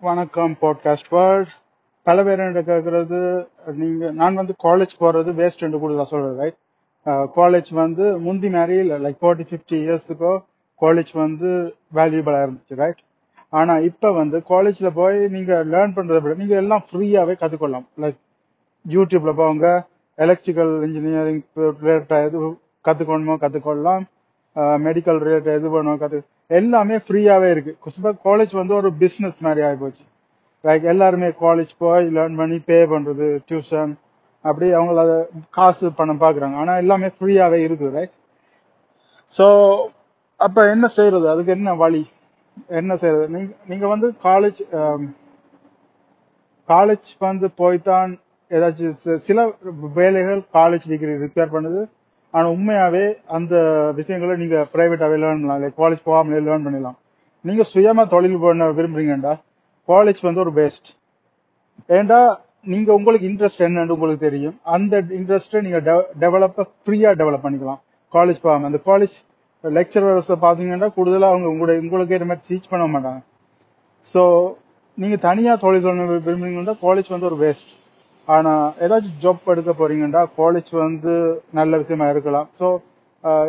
வணக்கம் podcast world பல பேர் என்ன கேட்கறது நீங்க நான் வந்து காலேஜ் போறது வேஸ்ட் என்று கூட நான் சொல்றேன் ரைட் காலேஜ் வந்து முந்தி மாதிரி இல்லை லைக் ஃபார்ட்டி ஃபிஃப்டி இயர்ஸுக்கோ காலேஜ் வந்து வேல்யூபிளா இருந்துச்சு ரைட் ஆனா இப்ப வந்து காலேஜ்ல போய் நீங்க லேர்ன் பண்றதை விட நீங்க எல்லாம் ஃப்ரீயாவே கத்துக்கொள்ளலாம். லைக் யூடியூப்ல போங்க எலக்ட்ரிக்கல் இன்ஜினியரிங் ரிலேட்டட் எது கத்துக்கணுமோ கத்துக்கொள்ளலாம். மெடிக்கல் ரிலேட்டட் எது வேணுமோ கத்து எல்லாமே ஃப்ரீயாவே இருக்கு. காலேஜ் வந்து ஒரு பிசினஸ் மாதிரி ஆகி போச்சு. லைக் எல்லாருமே காலேஜ் போய் லேர்ன் பண்ணி பே பண்றது டியூஷன் அப்படி அவங்கள அதை காசு பணம் பாக்குறாங்க. ஆனா எல்லாமே ஃப்ரீயாவே இருக்குது ரைட் சோ அப்ப என்ன செய்யறது அதுக்கு என்ன வழி? என்ன செய்யறது நீங்க நீங்க வந்து காலேஜ் காலேஜ் um, வந்து போய்தான் ஏதாச்சும் சில வேலைகள் காலேஜ் டிகிரி ரிக்வயர் பண்ணுது. ஆனா உண்மையாவே அந்த விஷயங்களை நீங்க பிரைவேட்டாவே லேர்ன் பண்ணலாம். லைக் காலேஜ் போகாமலே லேர்ன் பண்ணலாம் நீங்க சுயமா தொழில் பண்ண விரும்புறீங்கடா காலேஜ் வந்து ஒரு பெஸ்ட் ஏண்டா நீங்க உங்களுக்கு இன்ட்ரெஸ்ட் என்னன்னு உங்களுக்கு தெரியும். அந்த இன்ட்ரெஸ்ட்டை நீங்க டெவலப் ஃப்ரீயா டெவலப் பண்ணிக்கலாம். காலேஜ் போகாம. அந்த காலேஜ் லெக்சரர்ஸ் பாத்தீங்கன்னா கூடுதலா அவங்க உங்களுடைய உங்களுக்கு இந்த மாதிரி டீச் பண்ண மாட்டாங்க. சோ நீங்க தனியா தொழில் சொல்ல விரும்புறீங்கன்னா காலேஜ் வந்து ஒரு வேஸ்ட் ஆனா ஏதாச்சும் ஜாப் எடுக்க போறீங்கன்னா காலேஜ் வந்து நல்ல விஷயமா இருக்கலாம். சோ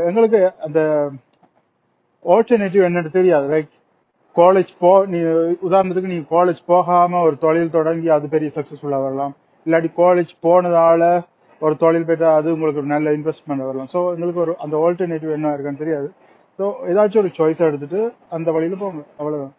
எங்களுக்கு அந்த ஆல்டர்னேட்டிவ் என்னன்னு தெரியாது. லைக் காலேஜ் போ நீ உதாரணத்துக்கு நீ காலேஜ் போகாம ஒரு தொழில் தொடங்கி அது பெரிய சக்சஸ்ஃபுல்லா வரலாம். இல்லாட்டி காலேஜ் போனதால ஒரு தொழில் போயிட்டா அது உங்களுக்கு ஒரு நல்ல இன்வெஸ்ட்மெண்ட் வரலாம். ஸோ எங்களுக்கு ஒரு அந்த ஆல்டர்னேட்டிவ் என்ன இருக்குன்னு தெரியாது. ஸோ ஏதாச்சும் ஒரு சாய்ஸ் எடுத்துட்டு அந்த வழியில போங்க. அவ்வளவுதான்.